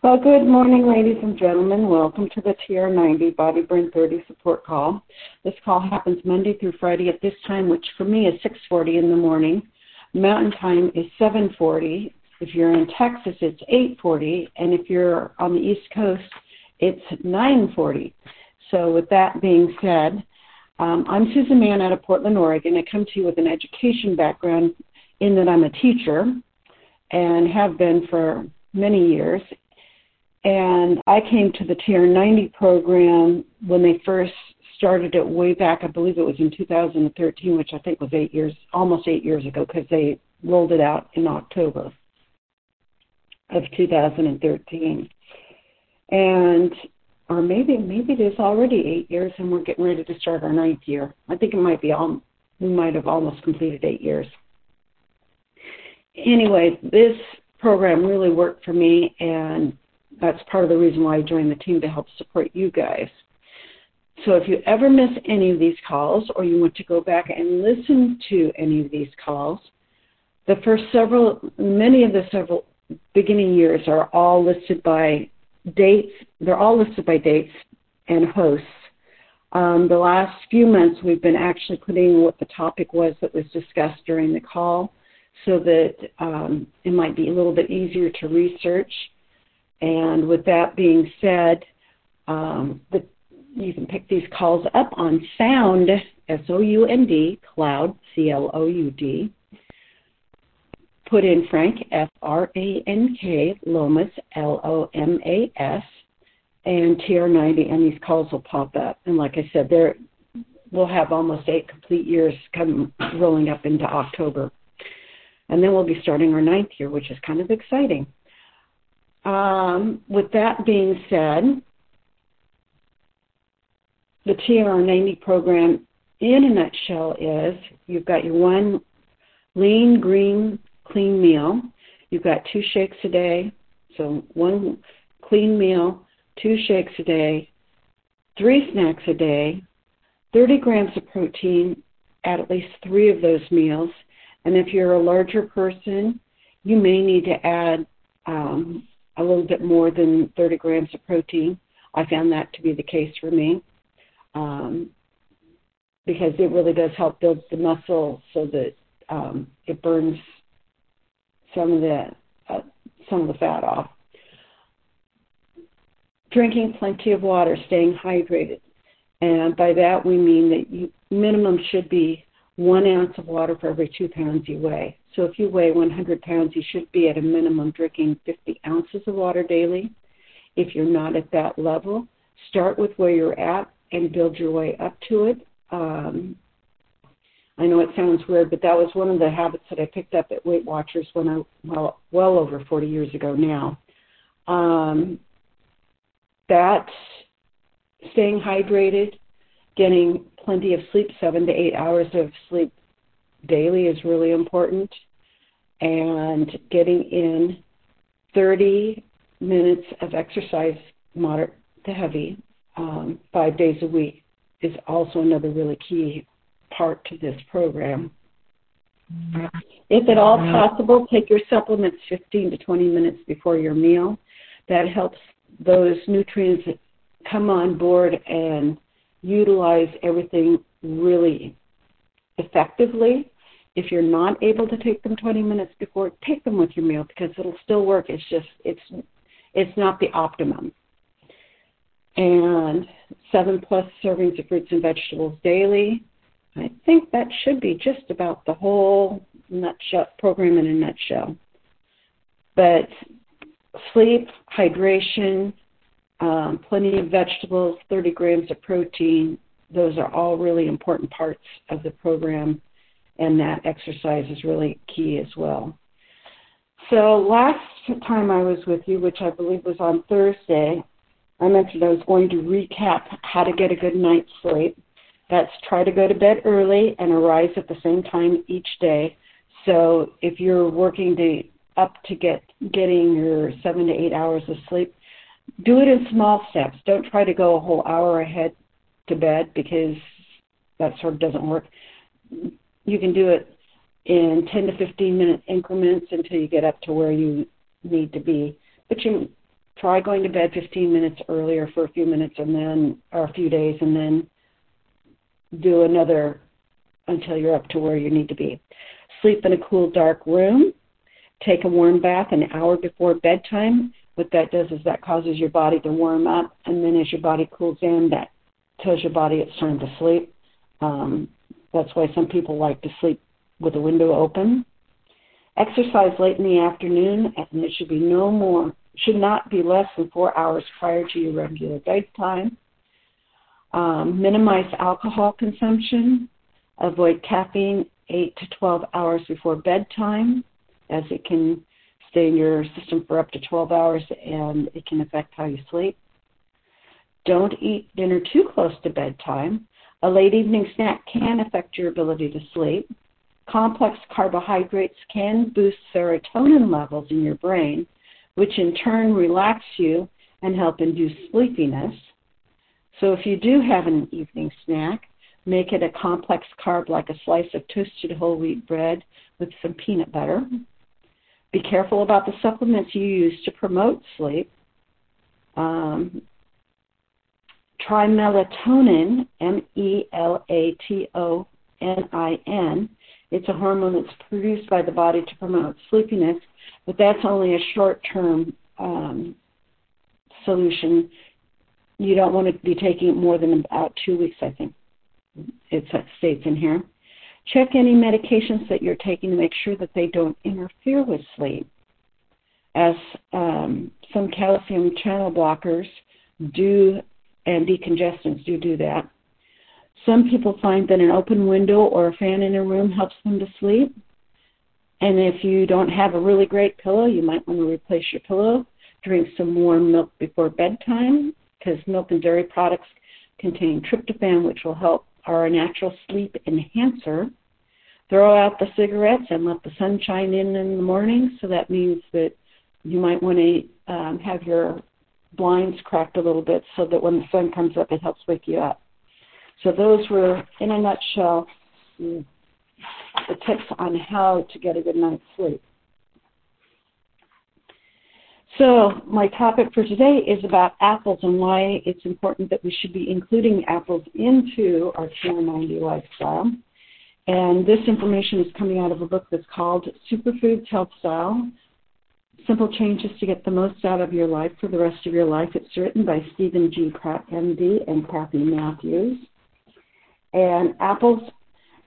Well, good morning, ladies and gentlemen. Welcome to the TR90 Body Burn 30 support call. This call happens Monday through Friday at this time, which for me is 6:40 in the morning. Mountain Time is 7:40. If you're in Texas, it's 8:40, and if you're on the East Coast, it's 9:40. So, with that being said, um, I'm Susan Mann out of Portland, Oregon. I come to you with an education background in that I'm a teacher and have been for many years. And I came to the TR90 program when they first started it way back, I believe it was in 2013, which I think was eight years, almost eight years ago, because they rolled it out in October of 2013. And or maybe maybe it is already eight years and we're getting ready to start our ninth year. I think it might be all we might have almost completed eight years. Anyway, this program really worked for me and that's part of the reason why I joined the team to help support you guys. So if you ever miss any of these calls or you want to go back and listen to any of these calls, the first several, many of the several beginning years are all listed by dates. They're all listed by dates and hosts. Um, the last few months, we've been actually putting what the topic was that was discussed during the call so that um, it might be a little bit easier to research. And with that being said, um, the, you can pick these calls up on Sound, S O U N D, Cloud, C L O U D. Put in Frank, F R A N K, Lomas, L O M A S, and TR90, and these calls will pop up. And like I said, there we'll have almost eight complete years come rolling up into October. And then we'll be starting our ninth year, which is kind of exciting. Um, with that being said, the TR90 program in a nutshell is you've got your one lean, green, clean meal. You've got two shakes a day. So one clean meal, two shakes a day, three snacks a day, 30 grams of protein at at least three of those meals. And if you're a larger person, you may need to add um, a little bit more than 30 grams of protein. I found that to be the case for me um, because it really does help build the muscle so that um, it burns some of the uh, some of the fat off. Drinking plenty of water, staying hydrated, and by that we mean that you, minimum should be one ounce of water for every two pounds you weigh. So if you weigh 100 pounds, you should be at a minimum drinking 50 ounces of water daily. If you're not at that level, start with where you're at and build your way up to it. Um, I know it sounds weird, but that was one of the habits that I picked up at Weight Watchers when I well well over 40 years ago now. Um, that staying hydrated, getting plenty of sleep, seven to eight hours of sleep daily is really important, and getting in 30 minutes of exercise, moderate to heavy, um, five days a week is also another really key part to this program. If at all possible, take your supplements 15 to 20 minutes before your meal. That helps those nutrients come on board and utilize everything really effectively. If you're not able to take them 20 minutes before, take them with your meal because it'll still work. It's just it's it's not the optimum. And seven plus servings of fruits and vegetables daily. I think that should be just about the whole nutshell program in a nutshell. But sleep, hydration, um, plenty of vegetables, 30 grams of protein. Those are all really important parts of the program, and that exercise is really key as well. So, last time I was with you, which I believe was on Thursday, I mentioned I was going to recap how to get a good night's sleep. That's try to go to bed early and arise at the same time each day. So if you're working to up to get getting your seven to eight hours of sleep, do it in small steps. Don't try to go a whole hour ahead to bed because that sort of doesn't work. You can do it in 10 to 15 minute increments until you get up to where you need to be. But you try going to bed 15 minutes earlier for a few minutes and then, or a few days, and then do another until you're up to where you need to be. Sleep in a cool, dark room. Take a warm bath an hour before bedtime. What that does is that causes your body to warm up, and then as your body cools down, that tells your body it's time to sleep. Um, that's why some people like to sleep with the window open. Exercise late in the afternoon, and it should be no more, should not be less than four hours prior to your regular bedtime. Um, minimize alcohol consumption. Avoid caffeine 8 to 12 hours before bedtime, as it can stay in your system for up to 12 hours and it can affect how you sleep. Don't eat dinner too close to bedtime. A late evening snack can affect your ability to sleep. Complex carbohydrates can boost serotonin levels in your brain, which in turn relax you and help induce sleepiness. So if you do have an evening snack, make it a complex carb like a slice of toasted whole wheat bread with some peanut butter. Be careful about the supplements you use to promote sleep. Um, try melatonin, M E L A T O N I N. It's a hormone that's produced by the body to promote sleepiness, but that's only a short term um, solution. You don't want to be taking it more than about two weeks, I think it states in here. Check any medications that you're taking to make sure that they don't interfere with sleep, as um, some calcium channel blockers do and decongestants do do that. Some people find that an open window or a fan in a room helps them to sleep. And if you don't have a really great pillow, you might want to replace your pillow. Drink some warm milk before bedtime because milk and dairy products contain tryptophan, which will help our natural sleep enhancer. Throw out the cigarettes and let the sun shine in in the morning. So that means that you might want to um, have your blinds cracked a little bit so that when the sun comes up, it helps wake you up. So those were, in a nutshell, the tips on how to get a good night's sleep. So, my topic for today is about apples and why it's important that we should be including apples into our TR90 lifestyle. And this information is coming out of a book that's called Superfoods Health Style Simple Changes to Get the Most Out of Your Life for the Rest of Your Life. It's written by Steven G. Pratt, MD, and Kathy Matthews. And apples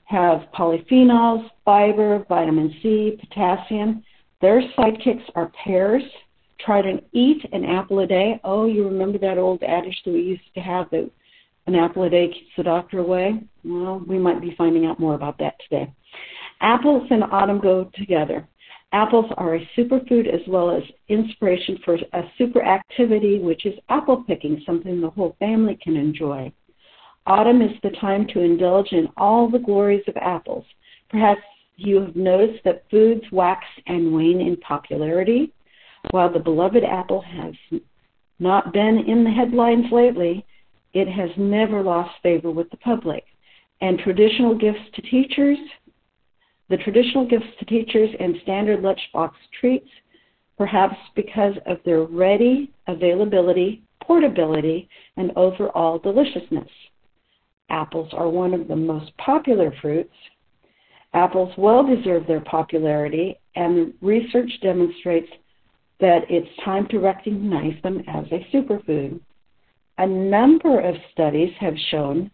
have polyphenols, fiber, vitamin C, potassium. Their sidekicks are pears, try to eat an apple a day. Oh, you remember that old adage that we used to have that an apple a day keeps the doctor away? Well, we might be finding out more about that today. Apples and autumn go together. Apples are a superfood as well as inspiration for a super activity, which is apple picking, something the whole family can enjoy. Autumn is the time to indulge in all the glories of apples. Perhaps you have noticed that foods wax and wane in popularity. While the beloved apple has not been in the headlines lately, it has never lost favor with the public. And traditional gifts to teachers, the traditional gifts to teachers and standard lunchbox treats, perhaps because of their ready availability, portability, and overall deliciousness. Apples are one of the most popular fruits. Apples well deserve their popularity, and research demonstrates that it's time to recognize them as a superfood. A number of studies have shown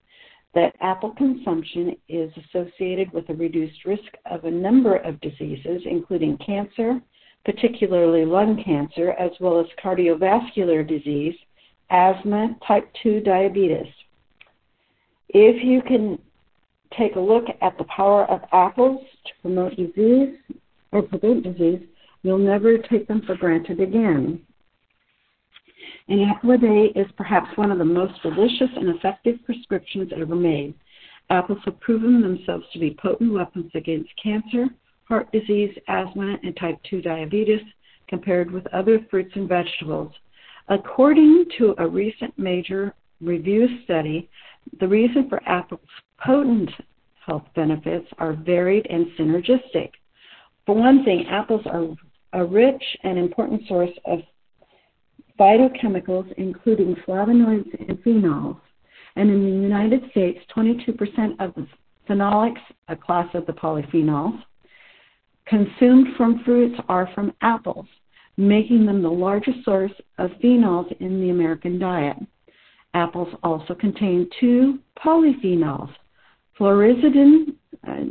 that apple consumption is associated with a reduced risk of a number of diseases, including cancer, particularly lung cancer, as well as cardiovascular disease, asthma, type 2 diabetes. If you can take a look at the power of apples to promote disease or prevent disease, You'll never take them for granted again. An apple a day is perhaps one of the most delicious and effective prescriptions ever made. Apples have proven themselves to be potent weapons against cancer, heart disease, asthma, and type 2 diabetes compared with other fruits and vegetables. According to a recent major review study, the reason for apples' potent health benefits are varied and synergistic. For one thing, apples are a rich and important source of phytochemicals, including flavonoids and phenols. And in the United States, 22% of the phenolics, a class of the polyphenols, consumed from fruits are from apples, making them the largest source of phenols in the American diet. Apples also contain two polyphenols, fluorizidin, uh,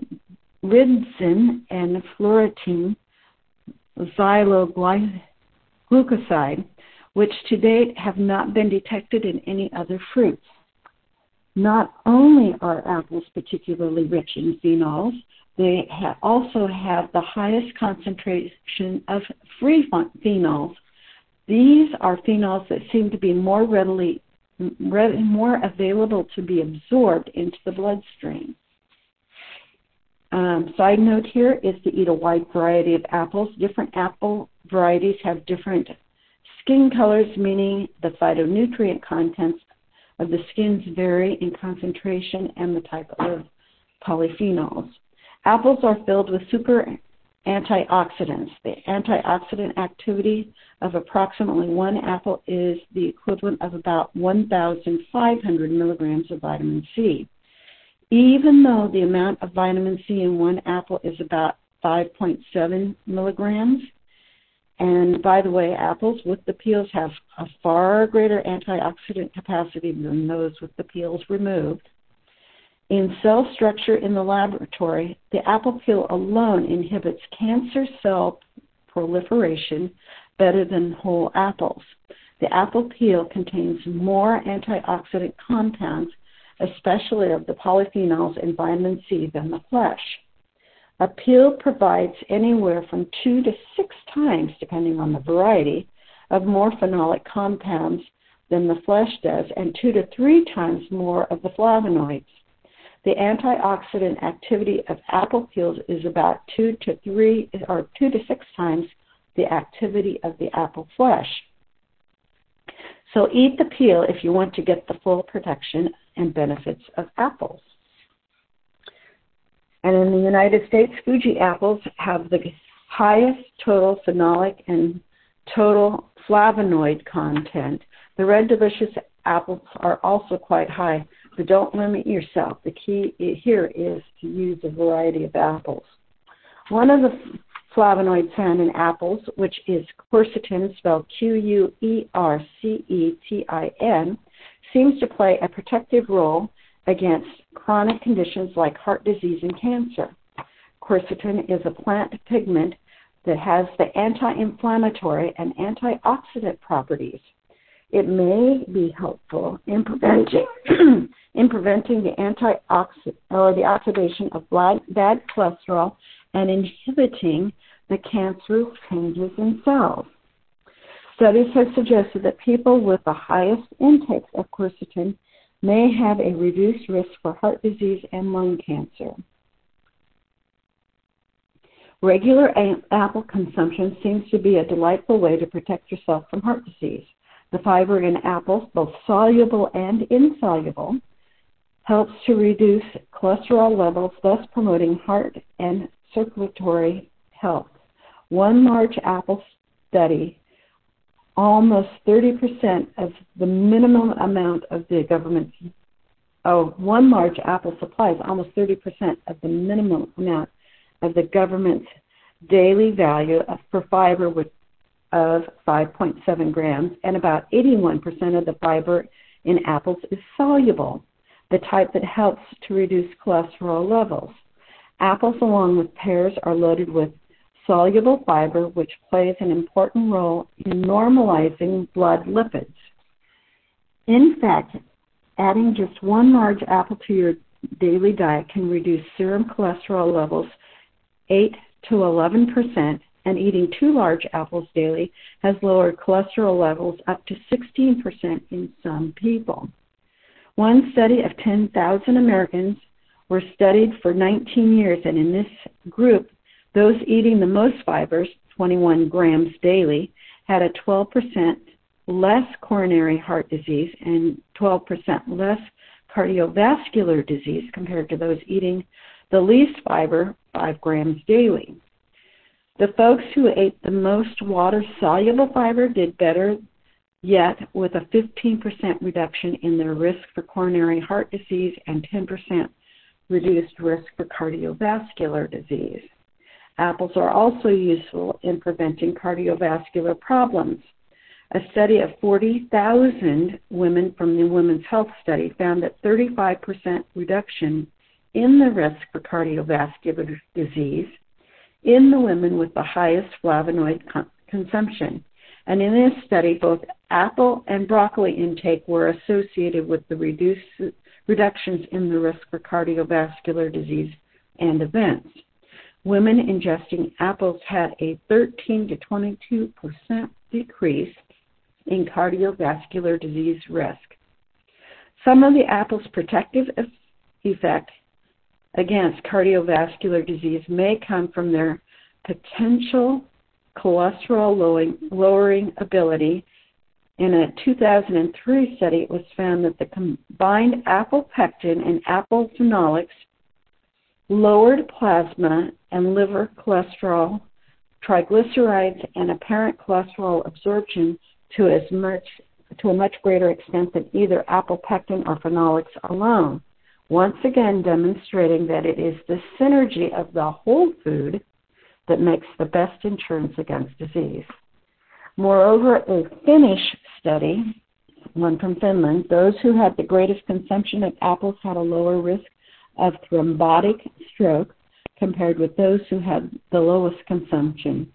ribzin, and fluoritine xyloglucoside, which to date have not been detected in any other fruits. Not only are apples particularly rich in phenols, they ha- also have the highest concentration of free phenols. These are phenols that seem to be more readily more available to be absorbed into the bloodstream. Um, side note here is to eat a wide variety of apples. Different apple varieties have different skin colors, meaning the phytonutrient contents of the skins vary in concentration and the type of polyphenols. Apples are filled with super antioxidants. The antioxidant activity of approximately one apple is the equivalent of about 1,500 milligrams of vitamin C. Even though the amount of vitamin C in one apple is about 5.7 milligrams, and by the way, apples with the peels have a far greater antioxidant capacity than those with the peels removed. In cell structure in the laboratory, the apple peel alone inhibits cancer cell proliferation better than whole apples. The apple peel contains more antioxidant compounds, especially of the polyphenols and vitamin C, than the flesh. A peel provides anywhere from two to six times, depending on the variety, of more phenolic compounds than the flesh does, and two to three times more of the flavonoids. The antioxidant activity of apple peels is about two to three or two to six times the activity of the apple flesh. So eat the peel if you want to get the full protection and benefits of apples. And in the United States, Fuji apples have the highest total phenolic and total flavonoid content. The red delicious apples are also quite high, but don't limit yourself. The key here is to use a variety of apples. One of the flavonoids found in apples, which is quercetin, spelled Q U E R C E T I N, seems to play a protective role against chronic conditions like heart disease and cancer. Quercetin is a plant pigment that has the anti inflammatory and antioxidant properties. It may be helpful in preventing, in preventing the antioxidant or the oxidation of bad cholesterol and inhibiting the cancerous changes in cells. Studies have suggested that people with the highest intakes of quercetin may have a reduced risk for heart disease and lung cancer. Regular apple consumption seems to be a delightful way to protect yourself from heart disease. The fiber in apples, both soluble and insoluble, helps to reduce cholesterol levels, thus promoting heart and circulatory health. One large apple study, almost 30% of the minimum amount of the government's oh, one large apple supplies almost 30% of the minimum amount of the government's daily value of, for fiber with of 5.7 grams, and about 81% of the fiber in apples is soluble, the type that helps to reduce cholesterol levels. Apples, along with pears, are loaded with soluble fiber, which plays an important role in normalizing blood lipids. In fact, adding just one large apple to your daily diet can reduce serum cholesterol levels 8 to 11 percent and eating two large apples daily has lowered cholesterol levels up to 16% in some people. One study of 10,000 Americans were studied for 19 years, and in this group, those eating the most fibers, 21 grams daily, had a 12% less coronary heart disease and 12% less cardiovascular disease compared to those eating the least fiber, 5 grams daily. The folks who ate the most water soluble fiber did better yet with a 15% reduction in their risk for coronary heart disease and 10% reduced risk for cardiovascular disease. Apples are also useful in preventing cardiovascular problems. A study of 40,000 women from the Women's Health Study found that 35% reduction in the risk for cardiovascular disease in the women with the highest flavonoid con- consumption. And in this study, both apple and broccoli intake were associated with the reduce, reductions in the risk for cardiovascular disease and events. Women ingesting apples had a 13 to 22 percent decrease in cardiovascular disease risk. Some of the apple's protective effect against cardiovascular disease may come from their potential cholesterol lowering, ability. In a 2003 study, it was found that the combined apple pectin and apple phenolics lowered plasma and liver cholesterol, triglycerides, and apparent cholesterol absorption to as much to a much greater extent than either apple pectin or phenolics alone, once again demonstrating that it is the synergy of the whole food that makes the best insurance against disease. Moreover, a Finnish study, one from Finland, those who had the greatest consumption of apples had a lower risk of thrombotic stroke compared with those who had the lowest consumption.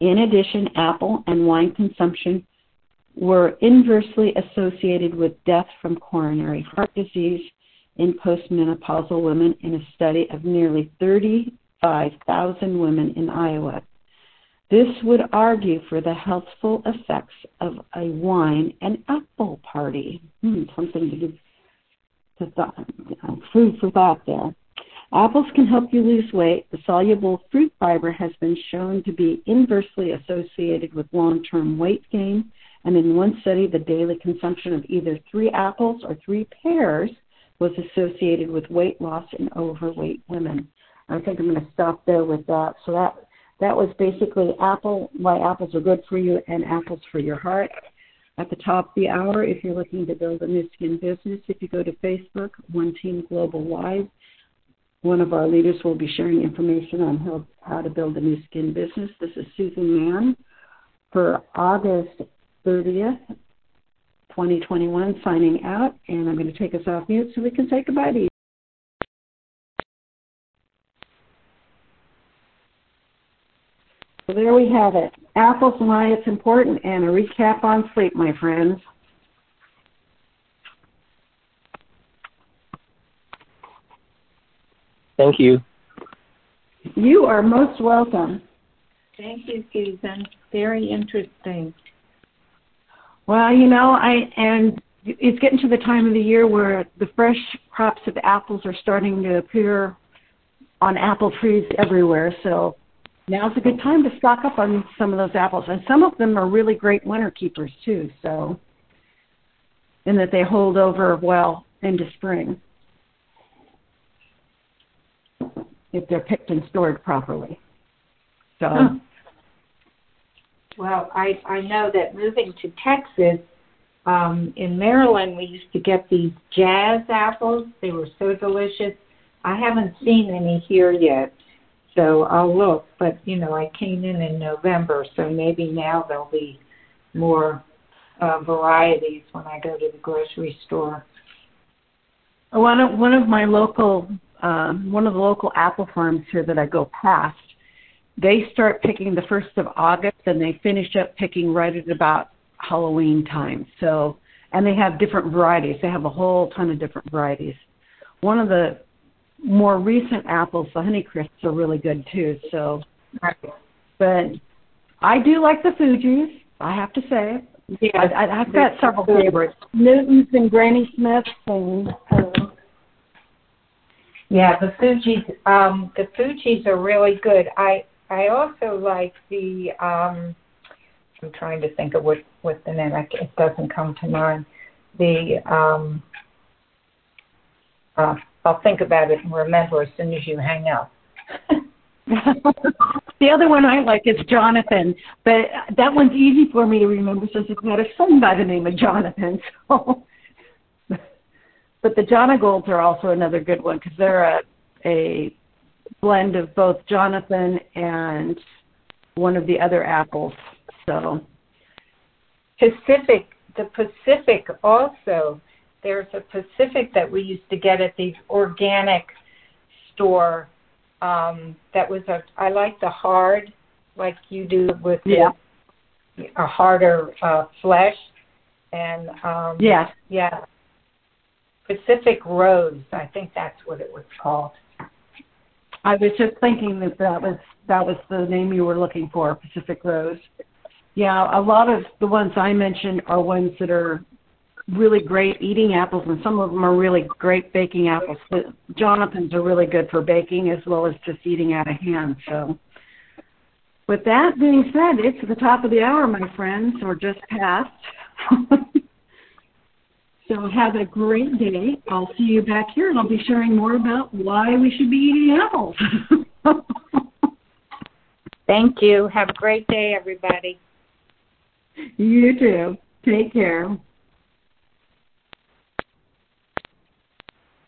In addition, apple and wine consumption were inversely associated with death from coronary heart disease in postmenopausal women in a study of nearly 35,000 women in Iowa. This would argue for the healthful effects of a wine and apple party. Hmm, something to to thought, food for thought there. Apples can help you lose weight. The soluble fruit fiber has been shown to be inversely associated with long term weight gain. And in one study, the daily consumption of either three apples or three pears was associated with weight loss in overweight women. I think I'm going to stop there with that. So that that was basically apple why apples are good for you and apples for your heart. At the top of the hour, if you're looking to build a Nu Skin business, if you go to Facebook, One Team Global Live, one of our leaders will be sharing information on how, to build a Nu Skin business. This is Susan Mann for August 30th, 2021, signing out, and I'm going to take us off mute so we can say goodbye to you. So there we have it. Apples and why it's important, and a recap on sleep, my friends. Thank you. You are most welcome. Thank you, Susan. Very interesting. Well, you know, I and it's getting to the time of the year where the fresh crops of apples are starting to appear on apple trees everywhere. So now's a good time to stock up on some of those apples, and some of them are really great winter keepers too. So, in that they hold over well into spring. if they're picked and stored properly. So. Huh. Well, I I know that moving to Texas, um, in Maryland, we used to get these jazz apples. They were so delicious. I haven't seen any here yet, so I'll look. But you know, I came in in November, so maybe now there'll be more uh, varieties when I go to the grocery store. One of one of my local um, one of the local apple farms here that I go past, they start picking the first of August and they finish up picking right at about Halloween time. So, and they have different varieties. They have a whole ton of different varieties. One of the more recent apples, the Honeycrisps, are really good too. So, but I do like the Fuji's. I have to say. Yeah, I, I've got several favorites. Newtons and Granny Smiths and. Uh, yeah, the Fuji's um the Fuji's are really good. I I also like the um I'm trying to think of what what the name it doesn't come to mind. The um uh I'll think about it and remember as soon as you hang up. the other one I like is Jonathan, but that one's easy for me to remember since it's got a son by the name of Jonathan. So, but the Jonagolds are also another good one because they're a a blend of both Jonathan and one of the other apples. So Pacific, the Pacific also. There's a Pacific that we used to get at the organic store. Um, that was a. I like the hard, like you do with yeah. the, a harder uh, flesh, and um, yeah, yeah. Pacific Rose, I think that's what it was called. I was just thinking that that was that was the name you were looking for, Pacific Rose. Yeah, a lot of the ones I mentioned are ones that are really great eating apples, and some of them are really great baking apples. But Jonathan's are really good for baking as well as just eating out of hand. So, with that being said, it's the top of the hour, my friends, or just past. So have a great day. I'll see you back here and I'll be sharing more about why we should be eating apples. Thank you. Have a great day, everybody. You too. Take care.